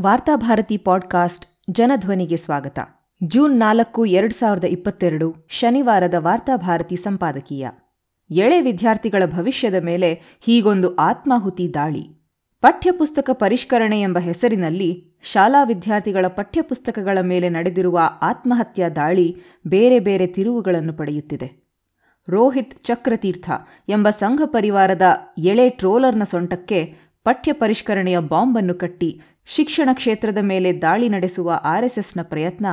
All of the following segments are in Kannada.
ವಾರ್ತಾಭಾರತಿ ಪಾಡ್ಕಾಸ್ಟ್ ಜನಧ್ವನಿಗೆ ಸ್ವಾಗತ. ಜೂನ್ ನಾಲ್ಕು, ಎರಡು ಸಾವಿರದ ಇಪ್ಪತ್ತೆರಡು ಶನಿವಾರದ ವಾರ್ತಾಭಾರತಿ ಸಂಪಾದಕೀಯ. ಎಳೆ ವಿದ್ಯಾರ್ಥಿಗಳ ಭವಿಷ್ಯದ ಮೇಲೆ ಹೀಗೊಂದು ಆತ್ಮಾಹುತಿ ದಾಳಿ. ಪಠ್ಯಪುಸ್ತಕ ಪರಿಷ್ಕರಣೆ ಎಂಬ ಹೆಸರಿನಲ್ಲಿ ಶಾಲಾ ವಿದ್ಯಾರ್ಥಿಗಳ ಪಠ್ಯಪುಸ್ತಕಗಳ ಮೇಲೆ ನಡೆದಿರುವ ಆತ್ಮಹತ್ಯಾ ದಾಳಿ ಬೇರೆ ಬೇರೆ ತಿರುವುಗಳನ್ನು ಪಡೆಯುತ್ತಿದೆ. ರೋಹಿತ್ ಚಕ್ರತೀರ್ಥ ಎಂಬ ಸಂಘ ಪರಿವಾರದ ಎಳೆ ಟ್ರೋಲರ್ನ ಸೊಂಟಕ್ಕೆ ಪಠ್ಯ ಪರಿಷ್ಕರಣೆಯ ಬಾಂಬನ್ನು ಕಟ್ಟಿ ಶಿಕ್ಷಣ ಕ್ಷೇತ್ರದ ಮೇಲೆ ದಾಳಿ ನಡೆಸುವ ಆರ್ಎಸ್ಎಸ್ನ ಪ್ರಯತ್ನ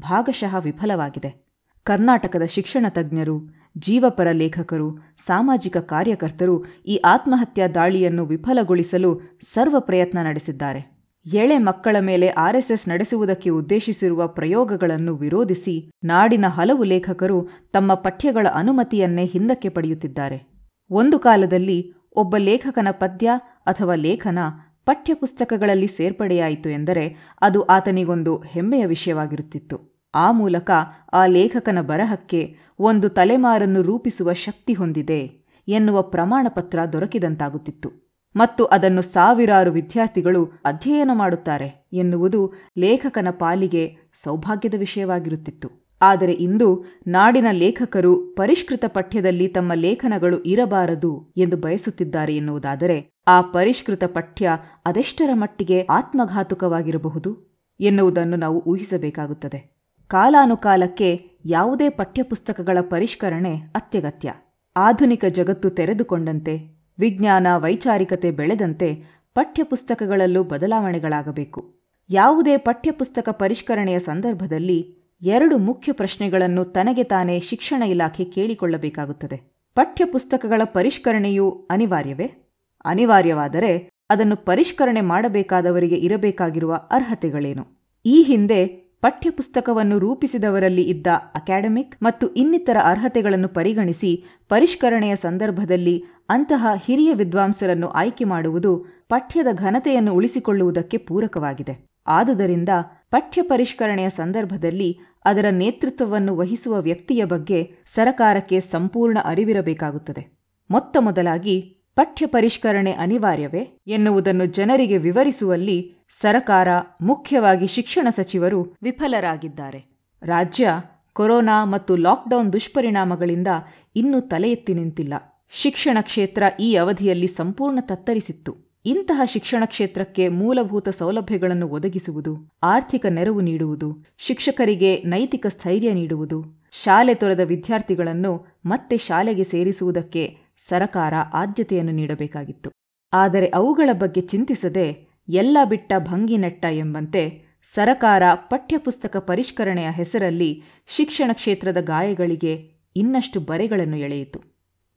ಭಾಗಶಃ ವಿಫಲವಾಗಿದೆ. ಕರ್ನಾಟಕದ ಶಿಕ್ಷಣ ತಜ್ಞರು, ಜೀವಪರ ಲೇಖಕರು, ಸಾಮಾಜಿಕ ಕಾರ್ಯಕರ್ತರು ಈ ಆತ್ಮಹತ್ಯಾ ದಾಳಿಯನ್ನು ವಿಫಲಗೊಳಿಸಲು ಸರ್ವ ಪ್ರಯತ್ನ ನಡೆಸಿದ್ದಾರೆ. ಎಳೆ ಮಕ್ಕಳ ಮೇಲೆ ಆರ್ಎಸ್ಎಸ್ ನಡೆಸುವುದಕ್ಕೆ ಉದ್ದೇಶಿಸಿರುವ ಪ್ರಯೋಗಗಳನ್ನು ವಿರೋಧಿಸಿ ನಾಡಿನ ಹಲವು ಲೇಖಕರು ತಮ್ಮ ಪಠ್ಯಗಳ ಅನುಮತಿಯನ್ನೇ ಹಿಂದಕ್ಕೆ ಪಡೆಯುತ್ತಿದ್ದಾರೆ. ಒಂದು ಕಾಲದಲ್ಲಿ ಒಬ್ಬ ಲೇಖಕನ ಪದ್ಯ ಅಥವಾ ಲೇಖನ ಪಠ್ಯಪುಸ್ತಕಗಳಲ್ಲಿ ಸೇರ್ಪಡೆಯಾಯಿತು ಎಂದರೆ ಅದು ಆತನಿಗೊಂದು ಹೆಮ್ಮೆಯ ವಿಷಯವಾಗಿರುತ್ತಿತ್ತು. ಆ ಮೂಲಕ ಆ ಲೇಖಕನ ಬರಹಕ್ಕೆ ಒಂದು ತಲೆಮಾರನ್ನು ರೂಪಿಸುವ ಶಕ್ತಿ ಹೊಂದಿದೆ ಎನ್ನುವ ಪ್ರಮಾಣಪತ್ರ ದೊರಕಿದಂತಾಗುತ್ತಿತ್ತು. ಮತ್ತು ಅದನ್ನು ಸಾವಿರಾರು ವಿದ್ಯಾರ್ಥಿಗಳು ಅಧ್ಯಯನ ಮಾಡುತ್ತಾರೆ ಎನ್ನುವುದು ಲೇಖಕನ ಪಾಲಿಗೆ ಸೌಭಾಗ್ಯದ ವಿಷಯವಾಗಿರುತ್ತಿತ್ತು. ಆದರೆ ಇಂದು ನಾಡಿನ ಲೇಖಕರು ಪರಿಷ್ಕೃತ ಪಠ್ಯದಲ್ಲಿ ತಮ್ಮ ಲೇಖನಗಳು ಇರಬಾರದು ಎಂದು ಬಯಸುತ್ತಿದ್ದಾರೆ ಎನ್ನುವುದಾದರೆ ಆ ಪರಿಷ್ಕೃತ ಪಠ್ಯ ಅದೆಷ್ಟರ ಮಟ್ಟಿಗೆ ಆತ್ಮಘಾತುಕವಾಗಿರಬಹುದು ಎನ್ನುವುದನ್ನು ನಾವು ಊಹಿಸಬೇಕಾಗುತ್ತದೆ. ಕಾಲಾನುಕಾಲಕ್ಕೆ ಯಾವುದೇ ಪಠ್ಯಪುಸ್ತಕಗಳ ಪರಿಷ್ಕರಣೆ ಅತ್ಯಗತ್ಯ. ಆಧುನಿಕ ಜಗತ್ತು ತೆರೆದುಕೊಂಡಂತೆ, ವಿಜ್ಞಾನ, ವೈಚಾರಿಕತೆ ಬೆಳೆದಂತೆ ಪಠ್ಯಪುಸ್ತಕಗಳಲ್ಲೂ ಬದಲಾವಣೆಗಳಾಗಬೇಕು. ಯಾವುದೇ ಪಠ್ಯಪುಸ್ತಕ ಪರಿಷ್ಕರಣೆಯ ಸಂದರ್ಭದಲ್ಲಿ ಎರಡು ಮುಖ್ಯ ಪ್ರಶ್ನೆಗಳನ್ನು ತನಗೆ ತಾನೇ ಶಿಕ್ಷಣ ಇಲಾಖೆ ಕೇಳಿಕೊಳ್ಳಬೇಕಾಗುತ್ತದೆ. ಪಠ್ಯಪುಸ್ತಕಗಳ ಪರಿಷ್ಕರಣೆಯು ಅನಿವಾರ್ಯವೇ? ಅನಿವಾರ್ಯವಾದರೆ ಅದನ್ನು ಪರಿಷ್ಕರಣೆ ಮಾಡಬೇಕಾದವರಿಗೆ ಇರಬೇಕಾಗಿರುವ ಅರ್ಹತೆಗಳೇನು? ಈ ಹಿಂದೆ ಪಠ್ಯಪುಸ್ತಕವನ್ನು ರೂಪಿಸಿದವರಲ್ಲಿ ಇದ್ದ ಅಕಾಡೆಮಿಕ್ ಮತ್ತು ಇನ್ನಿತರ ಅರ್ಹತೆಗಳನ್ನು ಪರಿಗಣಿಸಿ ಪರಿಷ್ಕರಣೆಯ ಸಂದರ್ಭದಲ್ಲಿ ಅಂತಹ ಹಿರಿಯ ವಿದ್ವಾಂಸರನ್ನು ಆಯ್ಕೆ ಮಾಡುವುದು ಪಠ್ಯದ ಘನತೆಯನ್ನು ಉಳಿಸಿಕೊಳ್ಳುವುದಕ್ಕೆ ಪೂರಕವಾಗಿದೆ. ಆದುದರಿಂದ ಪಠ್ಯ ಪರಿಷ್ಕರಣೆಯ ಸಂದರ್ಭದಲ್ಲಿ ಅದರ ನೇತೃತ್ವವನ್ನು ವಹಿಸುವ ವ್ಯಕ್ತಿಯ ಬಗ್ಗೆ ಸರಕಾರಕ್ಕೆ ಸಂಪೂರ್ಣ ಅರಿವಿರಬೇಕಾಗುತ್ತದೆ. ಮೊತ್ತ ಮೊದಲಾಗಿ ಪಠ್ಯ ಪರಿಷ್ಕರಣೆ ಅನಿವಾರ್ಯವೇ ಎನ್ನುವುದನ್ನು ಜನರಿಗೆ ವಿವರಿಸುವಲ್ಲಿ ಸರಕಾರ ಮುಖ್ಯವಾಗಿ ಶಿಕ್ಷಣ ಸಚಿವರು ವಿಫಲರಾಗಿದ್ದಾರೆ. ರಾಜ್ಯ ಕೊರೋನಾ ಮತ್ತು ಲಾಕ್ಡೌನ್ ದುಷ್ಪರಿಣಾಮಗಳಿಂದ ಇನ್ನೂ ತಲೆ ನಿಂತಿಲ್ಲ. ಶಿಕ್ಷಣ ಕ್ಷೇತ್ರ ಈ ಅವಧಿಯಲ್ಲಿ ಸಂಪೂರ್ಣ ತತ್ತರಿಸಿತ್ತು. ಇಂತಹ ಶಿಕ್ಷಣ ಕ್ಷೇತ್ರಕ್ಕೆ ಮೂಲಭೂತ ಸೌಲಭ್ಯಗಳನ್ನು ಒದಗಿಸುವುದು, ಆರ್ಥಿಕ ನೆರವು ನೀಡುವುದು, ಶಿಕ್ಷಕರಿಗೆ ನೈತಿಕ ಸ್ಥೈರ್ಯ ನೀಡುವುದು, ಶಾಲೆ ತೊರೆದ ವಿದ್ಯಾರ್ಥಿಗಳನ್ನು ಮತ್ತೆ ಶಾಲೆಗೆ ಸೇರಿಸುವುದಕ್ಕೆ ಸರಕಾರ ಆದ್ಯತೆಯನ್ನು ನೀಡಬೇಕಾಗಿತ್ತು. ಆದರೆ ಅವುಗಳ ಬಗ್ಗೆ ಚಿಂತಿಸದೆ ಎಲ್ಲ ಬಿಟ್ಟ ಭಂಗಿ ನೆಟ್ಟ ಎಂಬಂತೆ ಸರಕಾರ ಪಠ್ಯಪುಸ್ತಕ ಪರಿಷ್ಕರಣೆಯ ಹೆಸರಲ್ಲಿ ಶಿಕ್ಷಣ ಕ್ಷೇತ್ರದ ಗಾಯಗಳಿಗೆ ಇನ್ನಷ್ಟು ಬರೆಗಳನ್ನು ಎಳೆಯಿತು.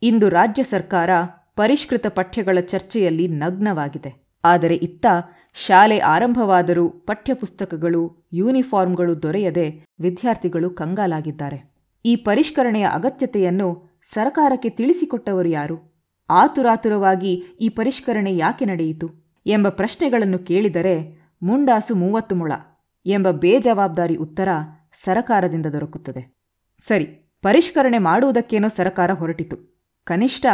ಇಂದು ರಾಜ್ಯ ಸರ್ಕಾರ ಪರಿಷ್ಕೃತ ಪಠ್ಯಗಳ ಚರ್ಚೆಯಲ್ಲಿ ನಗ್ನವಾಗಿದೆ. ಆದರೆ ಇತ್ತ ಶಾಲೆ ಆರಂಭವಾದರೂ ಪಠ್ಯಪುಸ್ತಕಗಳು, ಯೂನಿಫಾರ್ಮ್ಗಳು ದೊರೆಯದೆ ವಿದ್ಯಾರ್ಥಿಗಳು ಕಂಗಾಲಾಗಿದ್ದಾರೆ. ಈ ಪರಿಷ್ಕರಣೆಯ ಅಗತ್ಯತೆಯನ್ನು ಸರಕಾರಕ್ಕೆ ತಿಳಿಸಿಕೊಟ್ಟವರು ಯಾರು? ಆತುರಾತುರವಾಗಿ ಈ ಪರಿಷ್ಕರಣೆ ಯಾಕೆ ನಡೆಯಿತು? ಎಂಬ ಪ್ರಶ್ನೆಗಳನ್ನು ಕೇಳಿದರೆ ಮುಂಡಾಸು ಮೂವತ್ತು ಮೊಳ ಎಂಬ ಬೇಜವಾಬ್ದಾರಿ ಉತ್ತರ ಸರಕಾರದಿಂದ ದೊರಕುತ್ತದೆ. ಸರಿ, ಪರಿಷ್ಕರಣೆ ಮಾಡುವುದಕ್ಕೇನೋ ಸರಕಾರ ಹೊರಟಿತು. ಕನಿಷ್ಠ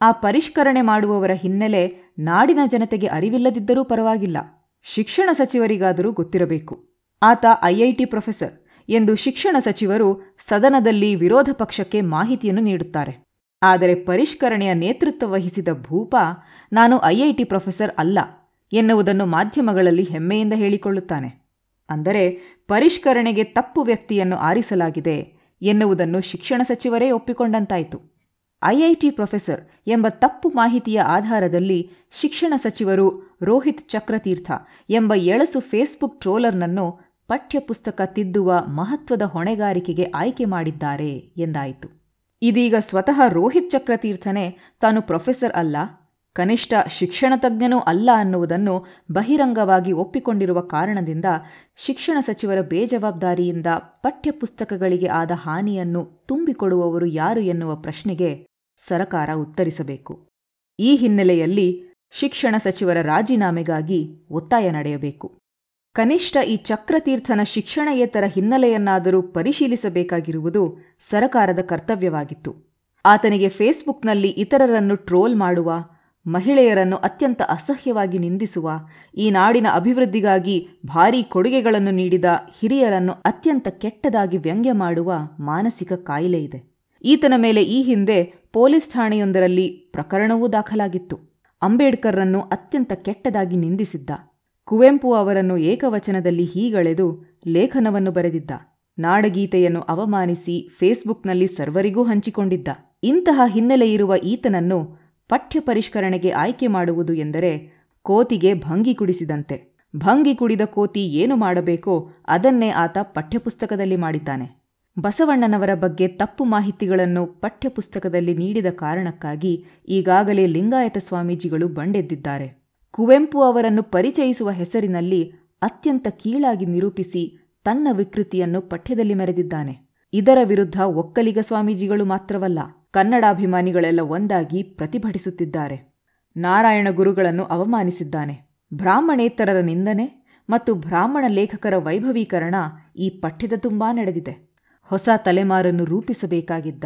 ಆ ಪರಿಷ್ಕರಣೆ ಮಾಡುವವರ ಹಿನ್ನೆಲೆ ನಾಡಿನ ಜನತೆಗೆ ಅರಿವಿಲ್ಲದಿದ್ದರೂ ಪರವಾಗಿಲ್ಲ. ಶಿಕ್ಷಣ ಸಚಿವರಿಗಾದರೂ ಗೊತ್ತಿರಬೇಕು. ಆತ ಐಐಟಿ ಪ್ರೊಫೆಸರ್ ಎಂದು ಶಿಕ್ಷಣ ಸಚಿವರು ಸದನದಲ್ಲಿ ವಿರೋಧ ಪಕ್ಷಕ್ಕೆ ಮಾಹಿತಿಯನ್ನು ನೀಡುತ್ತಾರೆ. ಆದರೆ ಪರಿಷ್ಕರಣೆಯ ನೇತೃತ್ವ ವಹಿಸಿದ ಭೂಪ, ನಾನು ಐಐಟಿ ಪ್ರೊಫೆಸರ್ ಅಲ್ಲ ಎನ್ನುವುದನ್ನು ಮಾಧ್ಯಮಗಳಲ್ಲಿ ಹೆಮ್ಮೆಯಿಂದ ಹೇಳಿಕೊಳ್ಳುತ್ತಾನೆ. ಅಂದರೆ ಪರಿಷ್ಕರಣೆಗೆ ತಪ್ಪು ವ್ಯಕ್ತಿಯನ್ನು ಆರಿಸಲಾಗಿದೆ ಎನ್ನುವುದನ್ನು ಶಿಕ್ಷಣ ಸಚಿವರೇ ಒಪ್ಪಿಕೊಂಡಂತಾಯಿತು. ಐಐಟಿ ಪ್ರೊಫೆಸರ್ ಎಂಬ ತಪ್ಪು ಮಾಹಿತಿಯ ಆಧಾರದಲ್ಲಿ ಶಿಕ್ಷಣ ಸಚಿವರು ರೋಹಿತ್ ಚಕ್ರತೀರ್ಥ ಎಂಬ ಎಳಸು ಫೇಸ್ಬುಕ್ ಟ್ರೋಲರ್ನನ್ನು ಪಠ್ಯಪುಸ್ತಕ ತಿದ್ದುವ ಮಹತ್ವದ ಹೊಣೆಗಾರಿಕೆಗೆ ಆಯ್ಕೆ ಮಾಡಿದ್ದಾರೆ ಎಂದಾಯಿತು. ಇದೀಗ ಸ್ವತಃ ರೋಹಿತ್ ಚಕ್ರತೀರ್ಥನೇ ತಾನು ಪ್ರೊಫೆಸರ್ ಅಲ್ಲ, ಕನಿಷ್ಠ ಶಿಕ್ಷಣ ತಜ್ಞನೂ ಅಲ್ಲ ಅನ್ನುವುದನ್ನು ಬಹಿರಂಗವಾಗಿ ಒಪ್ಪಿಕೊಂಡಿರುವ ಕಾರಣದಿಂದ ಶಿಕ್ಷಣ ಸಚಿವರ ಬೇಜವಾಬ್ದಾರಿಯಿಂದ ಪಠ್ಯಪುಸ್ತಕಗಳಿಗೆ ಆದ ಹಾನಿಯನ್ನು ತುಂಬಿಕೊಡುವವರು ಯಾರು ಎನ್ನುವ ಪ್ರಶ್ನೆಗೆ ಸರಕಾರ ಉತ್ತರಿಸಬೇಕು. ಈ ಹಿನ್ನೆಲೆಯಲ್ಲಿ ಶಿಕ್ಷಣ ಸಚಿವರ ರಾಜೀನಾಮೆಗಾಗಿ ಒತ್ತಾಯ ನಡೆಯಬೇಕು. ಕನಿಷ್ಠ ಈ ಚಕ್ರತೀರ್ಥನ ಶಿಕ್ಷಣಯೇತರ ಹಿನ್ನೆಲೆಯನ್ನಾದರೂ ಪರಿಶೀಲಿಸಬೇಕಾಗಿರುವುದು ಸರಕಾರದ ಕರ್ತವ್ಯವಾಗಿತ್ತು. ಆತನಿಗೆ ಫೇಸ್ಬುಕ್ನಲ್ಲಿ ಇತರರನ್ನು ಟ್ರೋಲ್ ಮಾಡುವ, ಮಹಿಳೆಯರನ್ನು ಅತ್ಯಂತ ಅಸಹ್ಯವಾಗಿ ನಿಂದಿಸುವ, ಈ ನಾಡಿನ ಅಭಿವೃದ್ಧಿಗಾಗಿ ಭಾರೀ ಕೊಡುಗೆಗಳನ್ನು ನೀಡಿದ ಹಿರಿಯರನ್ನು ಅತ್ಯಂತ ಕೆಟ್ಟದಾಗಿ ವ್ಯಂಗ್ಯ ಮಾಡುವ ಮಾನಸಿಕ ಕಾಯಿಲೆ ಇದೆ. ಈತನ ಮೇಲೆ ಈ ಹಿಂದೆ ಪೊಲೀಸ್ ಠಾಣೆಯೊಂದರಲ್ಲಿ ಪ್ರಕರಣವೂ ದಾಖಲಾಗಿತ್ತು. ಅಂಬೇಡ್ಕರ್ರನ್ನು ಅತ್ಯಂತ ಕೆಟ್ಟದಾಗಿ ನಿಂದಿಸಿದ್ದ. ಕುವೆಂಪು ಅವರನ್ನು ಏಕವಚನದಲ್ಲಿ ಹೀಗಳೆದು ಲೇಖನವನ್ನು ಬರೆದಿದ್ದ. ನಾಡಗೀತೆಯನ್ನು ಅವಮಾನಿಸಿ ಫೇಸ್ಬುಕ್ನಲ್ಲಿ ಸರ್ವರಿಗೂ ಹಂಚಿಕೊಂಡಿದ್ದ. ಇಂತಹ ಹಿನ್ನೆಲೆಯಿರುವ ಈತನನ್ನು ಪಠ್ಯ ಪರಿಷ್ಕರಣೆಗೆ ಆಯ್ಕೆ ಮಾಡುವುದು ಎಂದರೆ ಕೋತಿಗೆ ಭಂಗಿ ಕುಡಿಸಿದಂತೆ. ಭಂಗಿ ಕುಡಿದ ಕೋತಿ ಏನು ಮಾಡಬೇಕೋ ಅದನ್ನೇ ಆತ ಪಠ್ಯಪುಸ್ತಕದಲ್ಲಿ ಮಾಡಿದ್ದಾನೆ. ಬಸವಣ್ಣನವರ ಬಗ್ಗೆ ತಪ್ಪು ಮಾಹಿತಿಗಳನ್ನು ಪಠ್ಯಪುಸ್ತಕದಲ್ಲಿ ನೀಡಿದ ಕಾರಣಕ್ಕಾಗಿ ಈಗಾಗಲೇ ಲಿಂಗಾಯತ ಸ್ವಾಮೀಜಿಗಳು ಬಂಡೆದ್ದಿದ್ದಾರೆ. ಕುವೆಂಪು ಅವರನ್ನು ಪರಿಚಯಿಸುವ ಹೆಸರಿನಲ್ಲಿ ಅತ್ಯಂತ ಕೀಳಾಗಿ ನಿರೂಪಿಸಿ ತನ್ನ ವಿಕೃತಿಯನ್ನು ಪಠ್ಯದಲ್ಲಿ ಮೆರೆದಿದ್ದಾನೆ. ಇದರ ವಿರುದ್ಧ ಒಕ್ಕಲಿಗ ಸ್ವಾಮೀಜಿಗಳು ಮಾತ್ರವಲ್ಲ, ಕನ್ನಡಾಭಿಮಾನಿಗಳೆಲ್ಲ ಒಂದಾಗಿ ಪ್ರತಿಭಟಿಸುತ್ತಿದ್ದಾರೆ. ನಾರಾಯಣ ಗುರುಗಳನ್ನು ಅವಮಾನಿಸಿದ್ದಾನೆ. ಬ್ರಾಹ್ಮಣೇತರರ ನಿಂದನೆ ಮತ್ತು ಬ್ರಾಹ್ಮಣ ಲೇಖಕರ ವೈಭವೀಕರಣ ಈ ಪಠ್ಯದ ತುಂಬಾ ನಡೆದಿದೆ. ಹೊಸ ತಲೆಮಾರನ್ನು ರೂಪಿಸಬೇಕಾಗಿದ್ದ,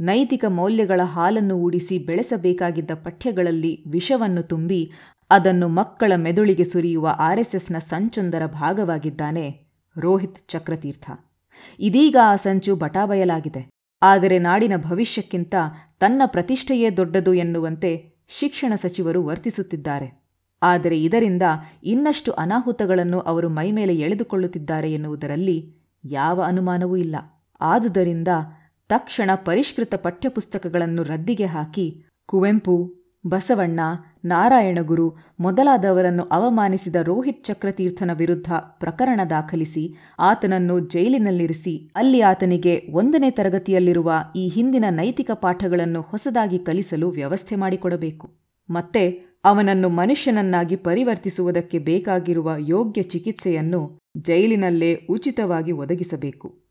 ನೈತಿಕ ಮೌಲ್ಯಗಳ ಹಾಲನ್ನು ಉಡಿಸಿ ಬೆಳೆಸಬೇಕಾಗಿದ್ದ ಪಠ್ಯಗಳಲ್ಲಿ ವಿಷವನ್ನು ತುಂಬಿ ಅದನ್ನು ಮಕ್ಕಳ ಮೆದುಳಿಗೆ ಸುರಿಯುವ ಆರ್ಎಸ್ಎಸ್ನ ಸಂಚೊಂದರ ಭಾಗವಾಗಿದ್ದಾನೆ ರೋಹಿತ್ ಚಕ್ರತೀರ್ಥ. ಇದೀಗ ಆ ಸಂಚು ಬಟಾಬಯಲಾಗಿದೆ. ಆದರೆ ನಾಡಿನ ಭವಿಷ್ಯಕ್ಕಿಂತ ತನ್ನ ಪ್ರತಿಷ್ಠೆಯೇ ದೊಡ್ಡದು ಎನ್ನುವಂತೆ ಶಿಕ್ಷಣ ಸಚಿವರು ವರ್ತಿಸುತ್ತಿದ್ದಾರೆ. ಆದರೆ ಇದರಿಂದ ಇನ್ನಷ್ಟು ಅನಾಹುತಗಳನ್ನು ಅವರು ಮೈಮೇಲೆ ಎಳೆದುಕೊಳ್ಳುತ್ತಿದ್ದಾರೆ ಎನ್ನುವುದರಲ್ಲಿ ಯಾವ ಅನುಮಾನವೂ ಇಲ್ಲ. ಆದುದರಿಂದ ತಕ್ಷಣ ಪರಿಷ್ಕೃತ ಪಠ್ಯಪುಸ್ತಕಗಳನ್ನು ರದ್ದಿಗೆ ಹಾಕಿ ಕುವೆಂಪು, ಬಸವಣ್ಣ, ನಾರಾಯಣಗುರು ಮೊದಲಾದವರನ್ನು ಅವಮಾನಿಸಿದ ರೋಹಿತ್ ಚಕ್ರತೀರ್ಥನ ವಿರುದ್ಧ ಪ್ರಕರಣ ದಾಖಲಿಸಿ ಆತನನ್ನು ಜೈಲಿನಲ್ಲಿರಿಸಿ ಅಲ್ಲಿ ಆತನಿಗೆ ಒಂದನೇ ತರಗತಿಯಲ್ಲಿರುವ ಈ ಹಿಂದಿನ ನೈತಿಕ ಪಾಠಗಳನ್ನು ಹೊಸದಾಗಿ ಕಲಿಸಲು ವ್ಯವಸ್ಥೆ ಮಾಡಿಕೊಡಬೇಕು. ಮತ್ತೆ ಅವನನ್ನು ಮನುಷ್ಯನನ್ನಾಗಿ ಪರಿವರ್ತಿಸುವುದಕ್ಕೆ ಬೇಕಾಗಿರುವ ಯೋಗ್ಯ ಚಿಕಿತ್ಸೆಯನ್ನು ಜೈಲಿನಲ್ಲೇ ಉಚಿತವಾಗಿ ಒದಗಿಸಬೇಕು.